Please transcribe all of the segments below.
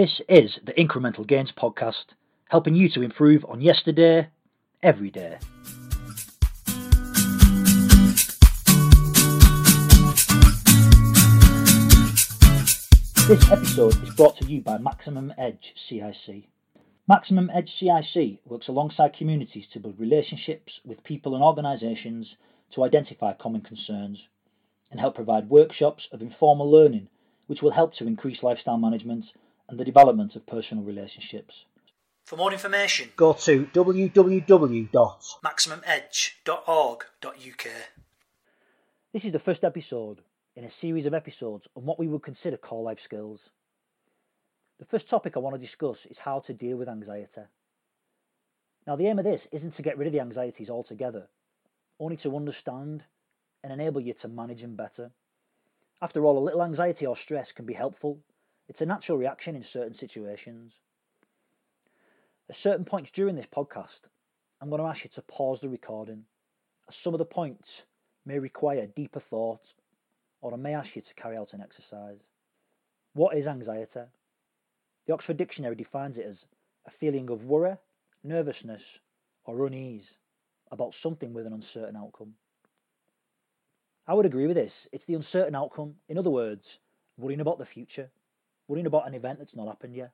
This is the Incremental Gains Podcast, helping you to improve on yesterday, every day. This episode is brought to you by Maximum Edge CIC. Maximum Edge CIC works alongside communities to build relationships with people and organisations to identify common concerns and help provide workshops of informal learning which will help to increase lifestyle management and the development of personal relationships. For more information, go to www.maximumedge.org.uk. This is the first episode in a series of episodes on what we would consider core life skills. The first topic I want to discuss is how to deal with anxiety. Now, the aim of this isn't to get rid of the anxieties altogether, only to understand and enable you to manage them better. After all, a little anxiety or stress can be helpful. It's a natural reaction in certain situations. At certain points during this podcast, I'm going to ask you to pause the recording, as some of the points may require deeper thought, or I may ask you to carry out an exercise. What is anxiety? The Oxford Dictionary defines it as a feeling of worry, nervousness, or unease about something with an uncertain outcome. I would agree with this. It's the uncertain outcome. In other words, worrying about the future, worrying about an event that's not happened yet.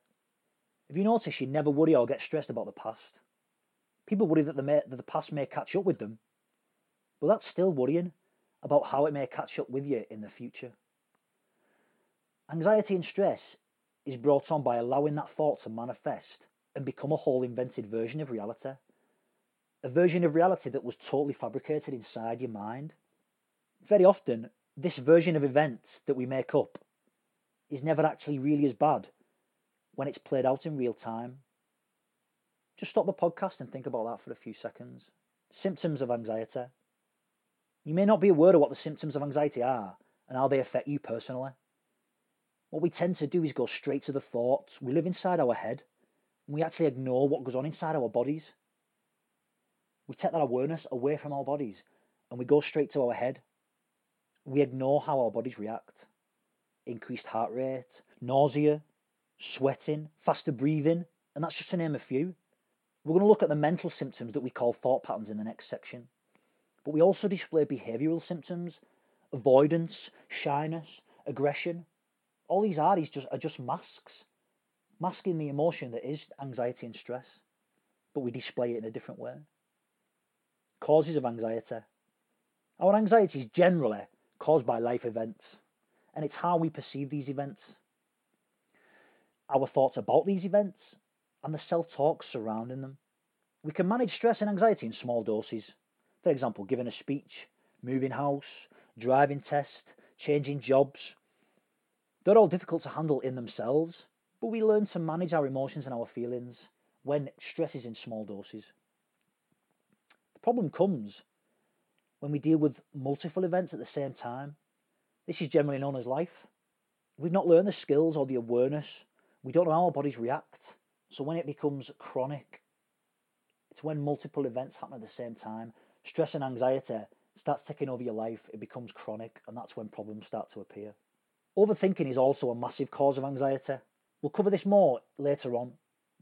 If you notice, you never worry or get stressed about the past. People worry that the, may, that the past may catch up with them, but that's still worrying about how it may catch up with you in the future. Anxiety and stress is brought on by allowing that thought to manifest and become a whole invented version of reality. A version of reality that was totally fabricated inside your mind very often, this version of events that we make up is never actually really as bad when it's played out in real time. Just stop the podcast and think about that for a few seconds. Symptoms of anxiety. You may not be aware of what the symptoms of anxiety are and how they affect you personally. What we tend to do is go straight to the thoughts. We live inside our head and we actually ignore what goes on inside our bodies. We take that awareness away from our bodies and we go straight to our head we ignore how our bodies react. Increased heart rate, nausea, sweating, faster breathing, and that's just to name a few. We're going to look at the mental symptoms that we call thought patterns in the next section. But we also display behavioural symptoms, avoidance, shyness, aggression. All these are, these just, are just masks, masking the emotion that is anxiety and stress, but we display it in a different way. Causes of anxiety. Our anxiety is generally caused by life events, and it's how we perceive these events. Our thoughts about these events and the self talk surrounding them. We can manage stress and anxiety in small doses. For example, giving a speech, moving house, driving test, changing jobs. They're all difficult to handle in themselves, but we learn to manage our emotions and our feelings when stress is in small doses. The problem comes when we deal with multiple events at the same time. This is generally known as life. We've not learned the skills or the awareness. We don't know how our bodies react. So when it becomes chronic, it's when multiple events happen at the same time. Stress and anxiety starts taking over your life. It becomes chronic, and that's when problems start to appear. Overthinking is also a massive cause of anxiety. We'll cover this more later on,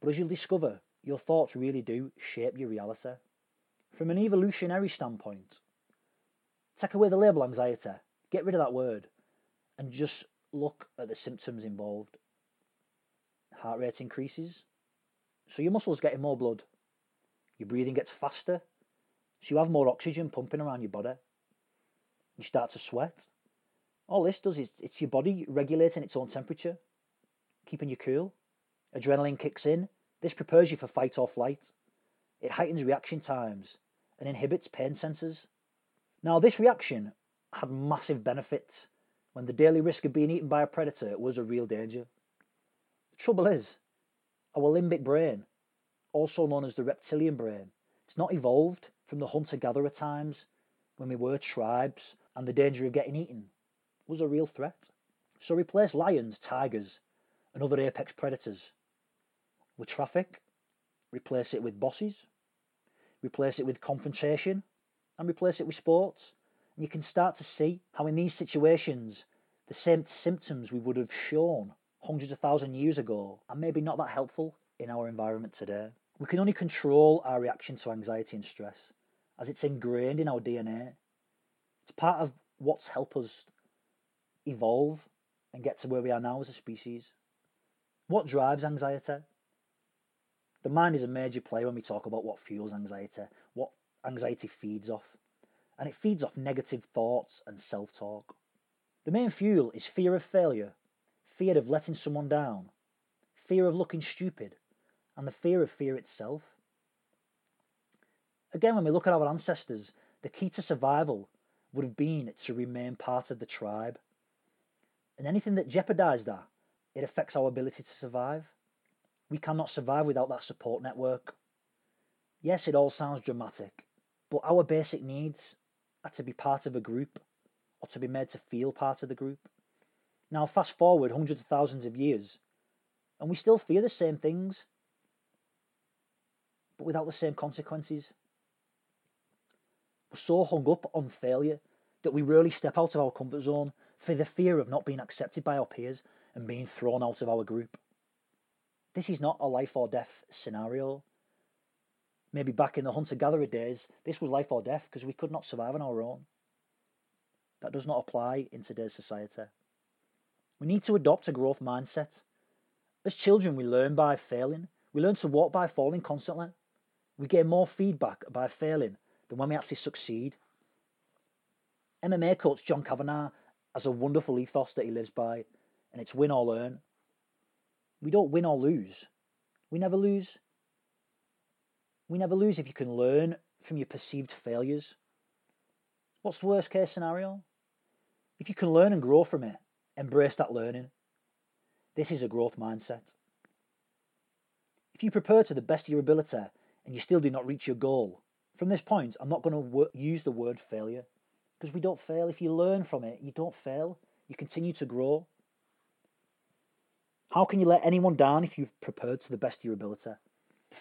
but as you'll discover, your thoughts really do shape your reality. From an evolutionary standpoint, Take away the label anxiety. Get rid of that word and just look at the symptoms involved. Heart rate increases, so your muscles getting more blood. Your breathing gets faster, so you have more oxygen pumping around your body. You start to sweat. All this does is it's your body regulating its own temperature, keeping you cool. Adrenaline kicks in. This prepares you for fight or flight. It heightens reaction times and inhibits pain sensors. Now, this reaction had massive benefits when the daily risk of being eaten by a predator was a real danger. The trouble is, our limbic brain, also known as the reptilian brain, it's not evolved from the hunter gatherer times when we were tribes and the danger of getting eaten was a real threat. So replace lions, tigers, and other apex predators with traffic, replace it with bosses, replace it with confrontation, and replace it with sports. And you can start to see how in these situations, the same symptoms we would have shown hundreds of thousand years ago are maybe not that helpful in our environment today. We can only control our reaction to anxiety and stress as it's ingrained in our DNA. It's part of what's helped us evolve and get to where we are now as a species. What drives anxiety? The mind is a major player when we talk about what fuels anxiety, what anxiety feeds off. And it feeds off negative thoughts and self talk. The main fuel is fear of failure, fear of letting someone down, fear of looking stupid, and the fear of fear itself. Again, when we look at our ancestors, the key to survival would have been to remain part of the tribe. And anything that jeopardized that, it affects our ability to survive. We cannot survive without that support network. Yes, it all sounds dramatic, but our basic needs to be part of a group or to be made to feel part of the group. Now, fast forward hundreds of thousands of years, and we still fear the same things, but without the same consequences. We're so hung up on failure that we rarely step out of our comfort zone for the fear of not being accepted by our peers and being thrown out of our group. This is not a life or death scenario. Maybe back in the hunter gatherer days, this was life or death because we could not survive on our own. That does not apply in today's society. We need to adopt a growth mindset. As children, we learn by failing. We learn to walk by falling constantly. We get more feedback by failing than when we actually succeed. MMA coach John Kavanagh has a wonderful ethos that he lives by, and it's win or learn. We don't win or lose. We never lose. We never lose if you can learn from your perceived failures. What's the worst case scenario? If you can learn and grow from it, embrace that learning. This is a growth mindset. If you prepare to the best of your ability and you still do not reach your goal, from this point, I'm not going to use the word failure because we don't fail. If you learn from it, you don't fail. You continue to grow. How can you let anyone down if you've prepared to the best of your ability?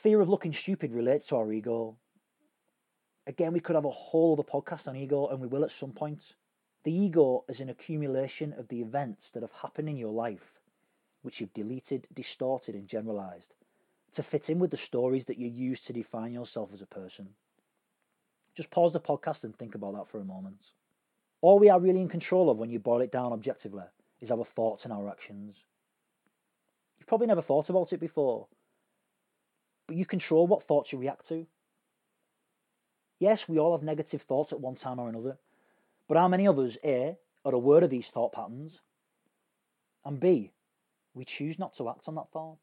Fear of looking stupid relates to our ego. Again, we could have a whole other podcast on ego, and we will at some point. The ego is an accumulation of the events that have happened in your life, which you've deleted, distorted, and generalized to fit in with the stories that you use to define yourself as a person. Just pause the podcast and think about that for a moment. All we are really in control of when you boil it down objectively is our thoughts and our actions. You've probably never thought about it before, but you control what thoughts you react to. Yes, we all have negative thoughts at one time or another, but how many of us, A, are aware of these thought patterns, and B, we choose not to act on that thought?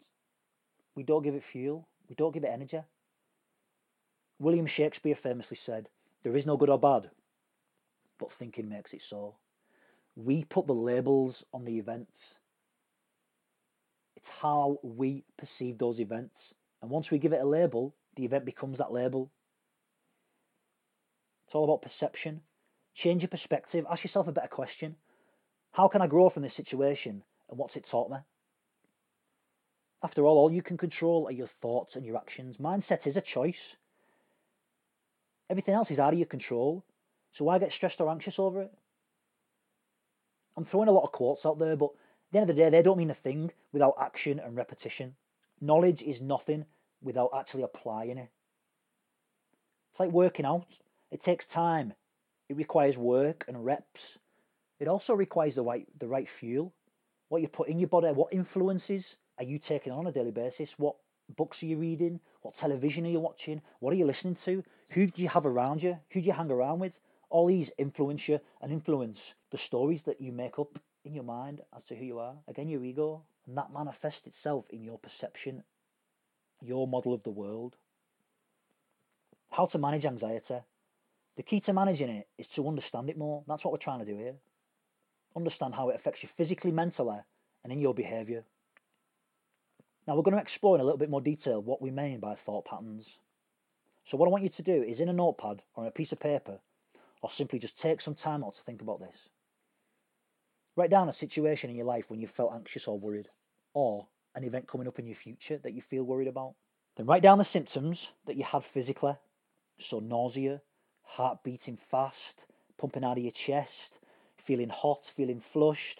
We don't give it fuel, we don't give it energy. William Shakespeare famously said, There is no good or bad, but thinking makes it so. We put the labels on the events it's how we perceive those events. And once we give it a label, the event becomes that label. It's all about perception. Change your perspective. Ask yourself a better question. How can I grow from this situation and what's it taught me? After all, all you can control are your thoughts and your actions. Mindset is a choice. Everything else is out of your control. So why get stressed or anxious over it? I'm throwing a lot of quotes out there, but at the end of the day, they don't mean a thing without action and repetition. Knowledge is nothing without actually applying it. It's like working out. It takes time. It requires work and reps. It also requires the right the right fuel. What you put in your body, what influences are you taking on a daily basis? What books are you reading? What television are you watching? What are you listening to? Who do you have around you? Who do you hang around with? All these influence you and influence the stories that you make up in your mind as to who you are. Again, your ego, and that manifests itself in your perception, your model of the world. How to manage anxiety. The key to managing it is to understand it more. That's what we're trying to do here. Understand how it affects you physically, mentally, and in your behaviour. Now, we're going to explore in a little bit more detail what we mean by thought patterns. So, what I want you to do is in a notepad or on a piece of paper, or simply just take some time out to think about this. Write down a situation in your life when you felt anxious or worried, or an event coming up in your future that you feel worried about. Then write down the symptoms that you had physically, so nausea, heart beating fast, pumping out of your chest, feeling hot, feeling flushed.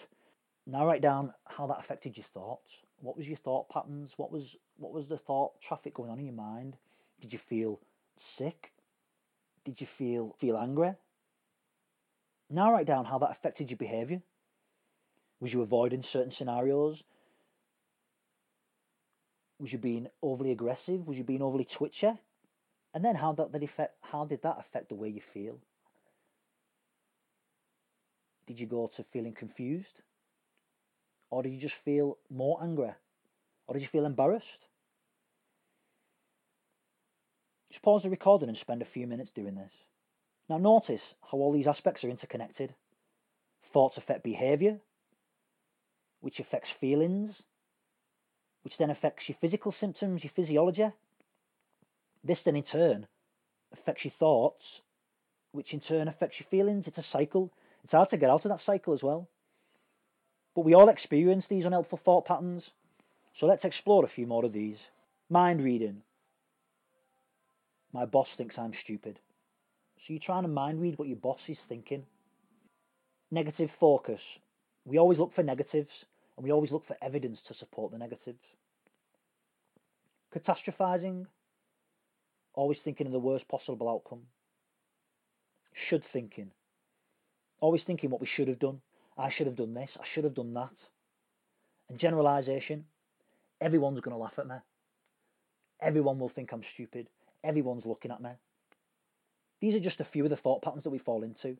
Now write down how that affected your thoughts. What was your thought patterns? What was what was the thought traffic going on in your mind? Did you feel sick? Did you feel feel angry? Now write down how that affected your behaviour. Was you avoiding certain scenarios? Was you being overly aggressive? Was you being overly twitchy? And then how that, that effect, how did that affect the way you feel? Did you go to feeling confused? Or did you just feel more angry? Or did you feel embarrassed? Just pause the recording and spend a few minutes doing this. Now notice how all these aspects are interconnected. Thoughts affect behaviour, which affects feelings, which then affects your physical symptoms, your physiology. This then in turn affects your thoughts, which in turn affects your feelings. It's a cycle. It's hard to get out of that cycle as well. But we all experience these unhelpful thought patterns. So let's explore a few more of these. Mind reading. My boss thinks I'm stupid. So you're trying to mind read what your boss is thinking. Negative focus. We always look for negatives and we always look for evidence to support the negatives. Catastrophizing. Always thinking of the worst possible outcome. Should thinking. Always thinking what we should have done. I should have done this. I should have done that. And generalization. Everyone's going to laugh at me. Everyone will think I'm stupid. Everyone's looking at me. These are just a few of the thought patterns that we fall into,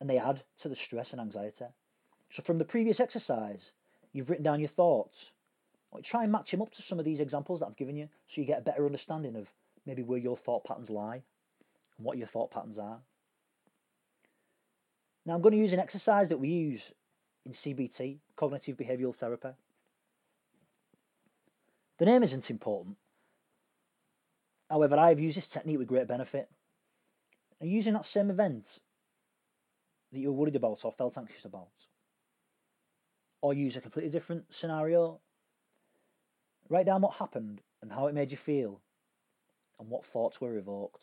and they add to the stress and anxiety. So, from the previous exercise, you've written down your thoughts. Try and match them up to some of these examples that I've given you so you get a better understanding of maybe where your thought patterns lie and what your thought patterns are. Now, I'm going to use an exercise that we use in CBT, cognitive behavioral therapy. The name isn't important. However, I have used this technique with great benefit. And using that same event that you were worried about or felt anxious about, or use a completely different scenario, write down what happened and how it made you feel, and what thoughts were evoked.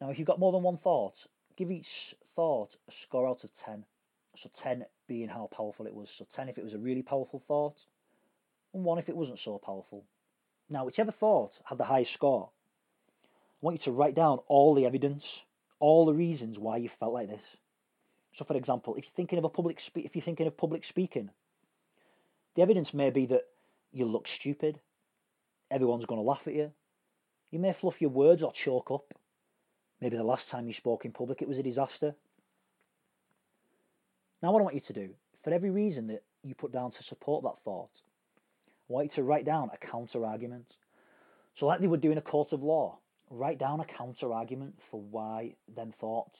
Now, if you've got more than one thought, give each thought a score out of 10. So 10 being how powerful it was. So 10 if it was a really powerful thought, and 1 if it wasn't so powerful. Now, whichever thought had the highest score, I want you to write down all the evidence, all the reasons why you felt like this. So, for example, if you're thinking of a public spe- if you're thinking of public speaking, the evidence may be that you look stupid. Everyone's going to laugh at you. You may fluff your words or choke up. Maybe the last time you spoke in public it was a disaster. Now, what I want you to do, for every reason that you put down to support that thought, I want you to write down a counter argument. So, like they would do in a court of law, write down a counter argument for why them thoughts,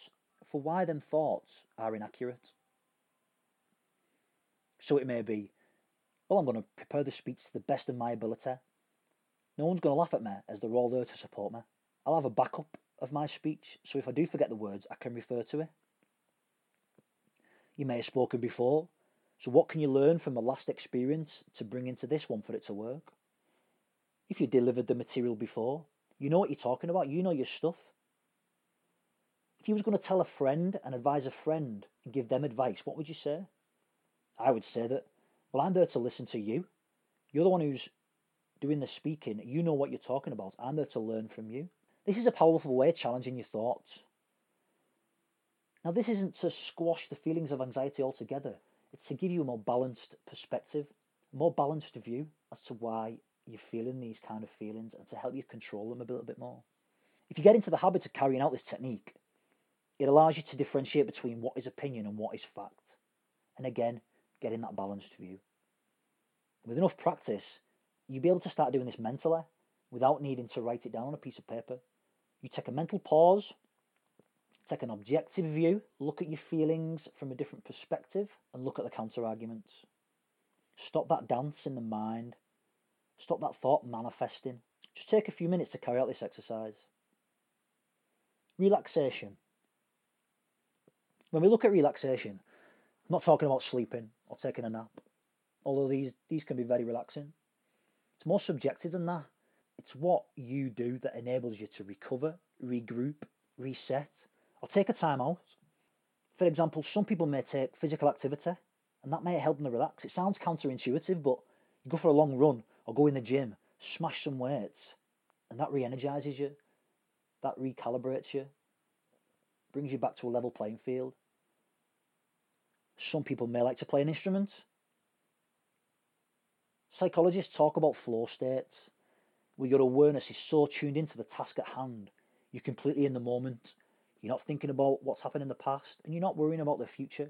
for why them thoughts are inaccurate. So it may be, well, I'm going to prepare the speech to the best of my ability. No one's going to laugh at me as they're all there to support me. I'll have a backup of my speech, so if I do forget the words, I can refer to it. You may have spoken before, so what can you learn from the last experience to bring into this one for it to work? If you delivered the material before, you know what you're talking about, you know your stuff. You was going to tell a friend and advise a friend and give them advice, what would you say? I would say that, well, I'm there to listen to you. You're the one who's doing the speaking. You know what you're talking about. I'm there to learn from you. This is a powerful way of challenging your thoughts. Now, this isn't to squash the feelings of anxiety altogether. It's to give you a more balanced perspective, a more balanced view as to why you're feeling these kind of feelings and to help you control them a little bit more. If you get into the habit of carrying out this technique, it allows you to differentiate between what is opinion and what is fact. And again, getting that balanced view. With enough practice, you'll be able to start doing this mentally without needing to write it down on a piece of paper. You take a mental pause, take an objective view, look at your feelings from a different perspective, and look at the counter arguments. Stop that dance in the mind Stop that thought manifesting. Just take a few minutes to carry out this exercise. Relaxation. When we look at relaxation, I'm not talking about sleeping or taking a nap, although these, these can be very relaxing. It's more subjective than that. It's what you do that enables you to recover, regroup, reset, or take a time out. For example, some people may take physical activity and that may help them to relax. It sounds counterintuitive, but you go for a long run or go in the gym, smash some weights, and that re energizes you, that recalibrates you, brings you back to a level playing field. Some people may like to play an instrument. Psychologists talk about flow states where your awareness is so tuned into the task at hand, you're completely in the moment. You're not thinking about what's happened in the past, and you're not worrying about the future.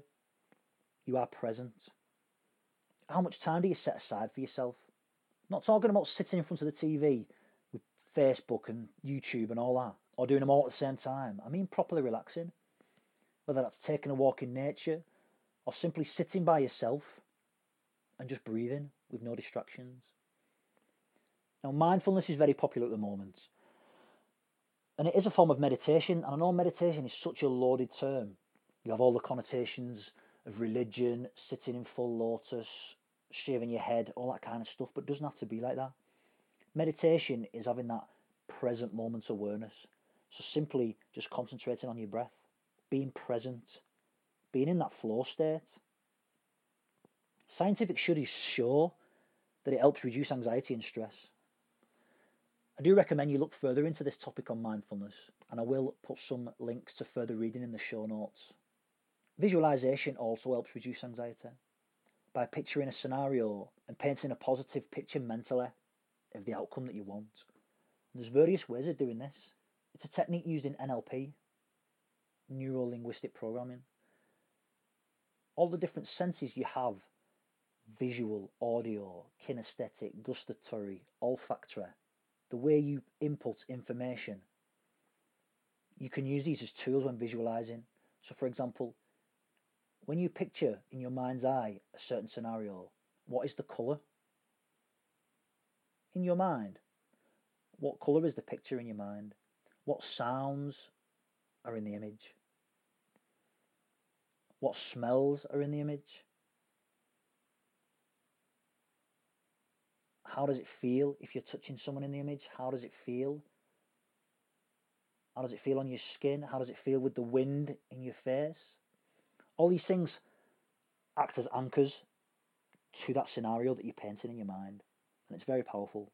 You are present. How much time do you set aside for yourself? I'm not talking about sitting in front of the TV with Facebook and YouTube and all that, or doing them all at the same time. I mean properly relaxing. Whether that's taking a walk in nature, or simply sitting by yourself and just breathing with no distractions. Now, mindfulness is very popular at the moment, and it is a form of meditation. And I know meditation is such a loaded term. You have all the connotations of religion, sitting in full lotus, shaving your head, all that kind of stuff, but it doesn't have to be like that. Meditation is having that present moment awareness. So simply just concentrating on your breath, being present, being in that flow state. Scientific studies show that it helps reduce anxiety and stress. I do recommend you look further into this topic on mindfulness, and I will put some links to further reading in the show notes. Visualization also helps reduce anxiety by picturing a scenario and painting a positive picture mentally of the outcome that you want. There's various ways of doing this. It's a technique used in NLP, neuro linguistic programming. All the different senses you have visual, audio, kinesthetic, gustatory, olfactory the way you input information. You can use these as tools when visualizing. So, for example, when you picture in your mind's eye a certain scenario, what is the color? In your mind, what color is the picture in your mind? What sounds are in the image? What smells are in the image? How does it feel if you're touching someone in the image? How does it feel? How does it feel on your skin? How does it feel with the wind in your face? All these things act as anchors to that scenario that you're painting in your mind, and it's very powerful.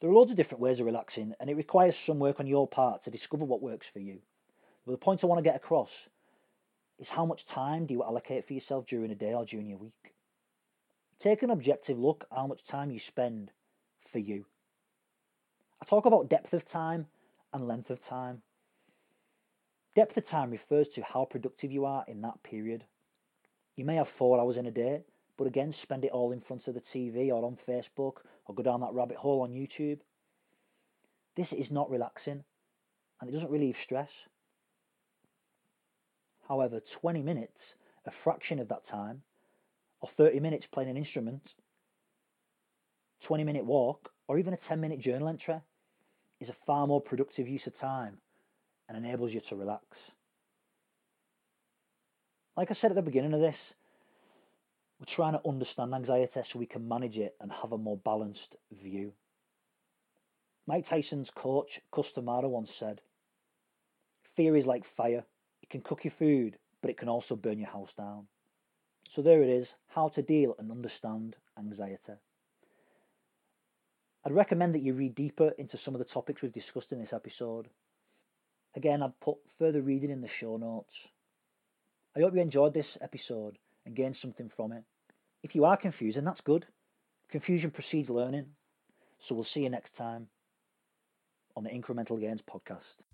There are loads of different ways of relaxing, and it requires some work on your part to discover what works for you. But the point I want to get across is how much time do you allocate for yourself during a day or during your week? Take an objective look at how much time you spend for you. I talk about depth of time and length of time. Depth of time refers to how productive you are in that period. You may have four hours in a day, but again, spend it all in front of the TV or on Facebook or go down that rabbit hole on YouTube. This is not relaxing and it doesn't relieve stress. However, 20 minutes, a fraction of that time, or 30 minutes playing an instrument, 20 minute walk, or even a 10 minute journal entry is a far more productive use of time and enables you to relax. Like I said at the beginning of this, we're trying to understand anxiety so we can manage it and have a more balanced view. Mike Tyson's coach, Cus D'Amato, once said, Fear is like fire. It can cook your food, but it can also burn your house down. So there it is how to deal and understand anxiety. I'd recommend that you read deeper into some of the topics we've discussed in this episode. Again, I've put further reading in the show notes. I hope you enjoyed this episode and gained something from it. If you are confused, then that's good. Confusion precedes learning. So we'll see you next time on the Incremental Gains podcast.